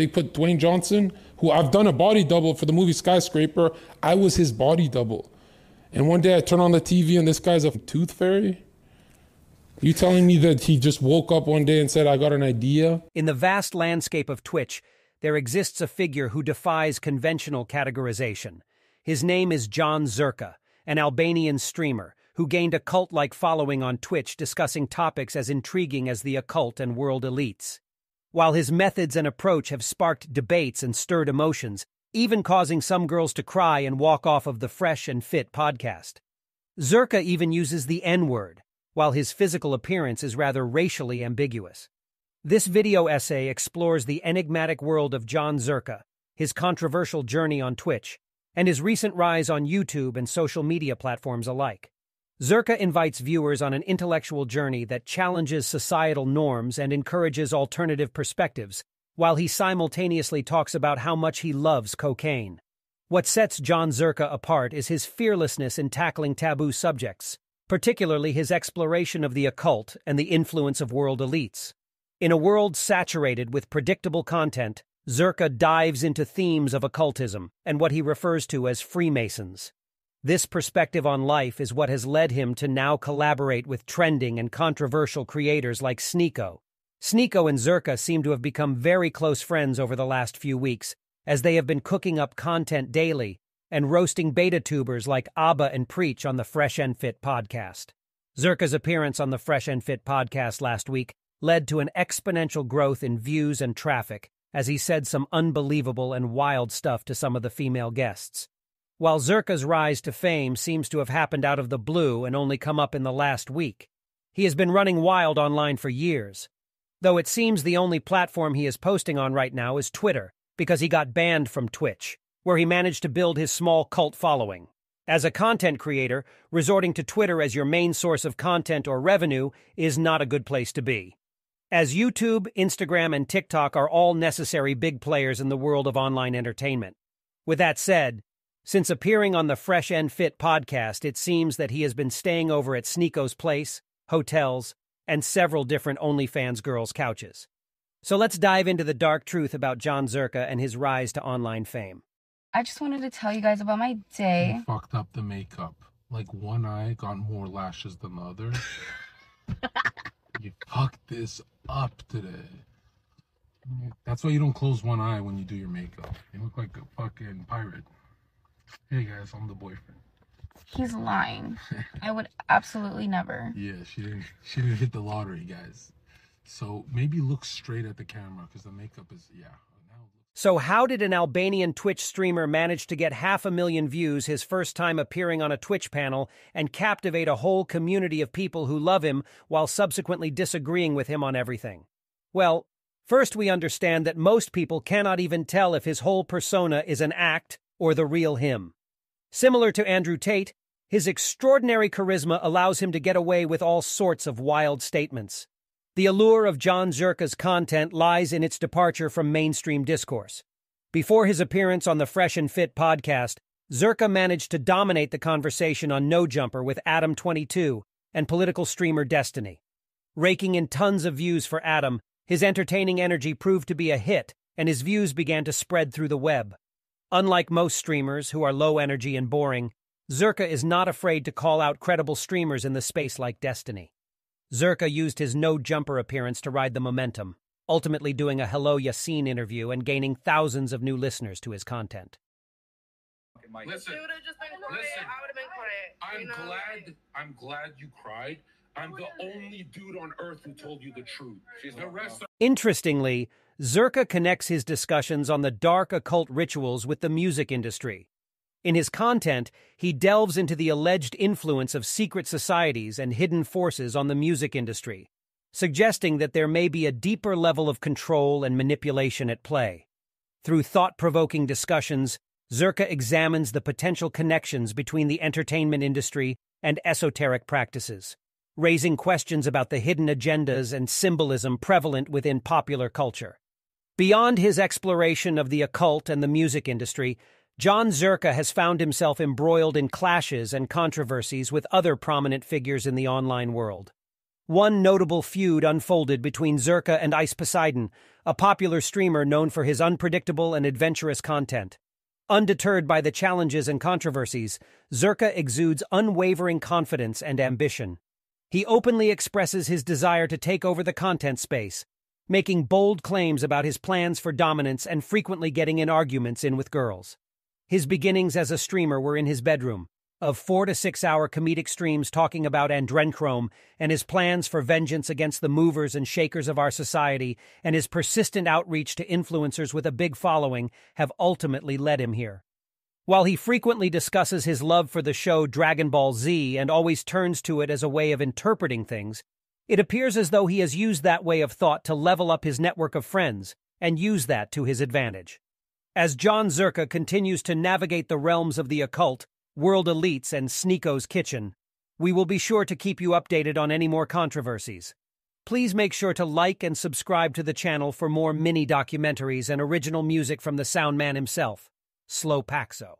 They put Dwayne Johnson, who I've done a body double for the movie Skyscraper. I was his body double. And one day I turn on the TV and this guy's a tooth fairy. You telling me that he just woke up one day and said, I got an idea? In the vast landscape of Twitch, there exists a figure who defies conventional categorization. His name is Jon Zherka, an Albanian streamer who gained a cult-like following on Twitch discussing topics as intriguing as the occult and world elites. While his methods and approach have sparked debates and stirred emotions, even causing some girls to cry and walk off of the Fresh and Fit podcast. Zherka even uses the N-word, while his physical appearance is rather racially ambiguous. This video essay explores the enigmatic world of Jon Zherka, his controversial journey on Twitch, and his recent rise on YouTube and social media platforms alike. Zherka invites viewers on an intellectual journey that challenges societal norms and encourages alternative perspectives, while he simultaneously talks about how much he loves cocaine. What sets Jon Zherka apart is his fearlessness in tackling taboo subjects, particularly his exploration of the occult and the influence of world elites. In a world saturated with predictable content, Zherka dives into themes of occultism and what he refers to as Freemasons. This perspective on life is what has led him to now collaborate with trending and controversial creators like Sneako. Sneako and Zherka seem to have become very close friends over the last few weeks, as they have been cooking up content daily and roasting beta tubers like Aba and Preach on the Fresh and Fit podcast. Zherka's appearance on the Fresh and Fit podcast last week led to an exponential growth in views and traffic as he said some unbelievable and wild stuff to some of the female guests. While Zherka's rise to fame seems to have happened out of the blue and only come up in the last week, he has been running wild online for years. Though it seems the only platform he is posting on right now is Twitter, because he got banned from Twitch, where he managed to build his small cult following. As a content creator, resorting to Twitter as your main source of content or revenue is not a good place to be. As YouTube, Instagram, and TikTok are all necessary big players in the world of online entertainment. With that said, since appearing on the Fresh and Fit podcast, it seems that he has been staying over at Sneako's place, hotels, and several different OnlyFans girls' couches. So let's dive into the dark truth about Jon Zherka and his rise to online fame. I just wanted to tell you guys about my day. You fucked up the makeup. Like one eye got more lashes than the other. you fucked this up today. That's why you don't close one eye when you do your makeup. You look like a fucking pirate. Hey guys, I'm the boyfriend. He's lying. I would absolutely never. Yeah, she didn't. She didn't hit the lottery, guys. So maybe look straight at the camera because the makeup is yeah. So, how did an Albanian Twitch streamer manage to get half a million views his first time appearing on a Twitch panel and captivate a whole community of people who love him while subsequently disagreeing with him on everything? Well, first we understand that most people cannot even tell if his whole persona is an act or the real him. Similar to Andrew Tate, his extraordinary charisma allows him to get away with all sorts of wild statements. The allure of Jon Zherka's content lies in its departure from mainstream discourse. Before his appearance on the Fresh and Fit podcast, Zherka managed to dominate the conversation on No Jumper with Adam22 and political streamer Destiny. Raking in tons of views for Adam, his entertaining energy proved to be a hit, and his views began to spread through the web. Unlike most streamers who are low energy and boring, Zherka is not afraid to call out credible streamers in the space like Destiny. Zherka used his no-jumper appearance to ride the momentum, ultimately doing a Hello Yassine interview and gaining thousands of new listeners to his content. Listen, listen, I'm glad, I'm glad you cried. I'm the only dude on earth who told you the truth. The rest Interestingly, Zherka connects his discussions on the dark occult rituals with the music industry. In his content, he delves into the alleged influence of secret societies and hidden forces on the music industry, suggesting that there may be a deeper level of control and manipulation at play. Through thought-provoking discussions, Zherka examines the potential connections between the entertainment industry and esoteric practices, raising questions about the hidden agendas and symbolism prevalent within popular culture. Beyond his exploration of the occult and the music industry, Jon Zherka has found himself embroiled in clashes and controversies with other prominent figures in the online world. One notable feud unfolded between Zherka and Ice Poseidon, a popular streamer known for his unpredictable and adventurous content. Undeterred by the challenges and controversies, Zherka exudes unwavering confidence and ambition. He openly expresses his desire to take over the content space, making bold claims about his plans for dominance and frequently getting in arguments in with girls. His beginnings as a streamer were in his bedroom, of four to six hour comedic streams talking about Adrenochrome and his plans for vengeance against the movers and shakers of our society and his persistent outreach to influencers with a big following have ultimately led him here. While he frequently discusses his love for the show Dragon Ball Z and always turns to it as a way of interpreting things, it appears as though he has used that way of thought to level up his network of friends and use that to his advantage. As Jon Zherka continues to navigate the realms of the occult, World Elites, and Sneako's Kitchen. We will be sure to keep you updated on any more controversies. Please make sure to like and subscribe to the channel for more mini documentaries and original music from the sound man himself, Slopaxo.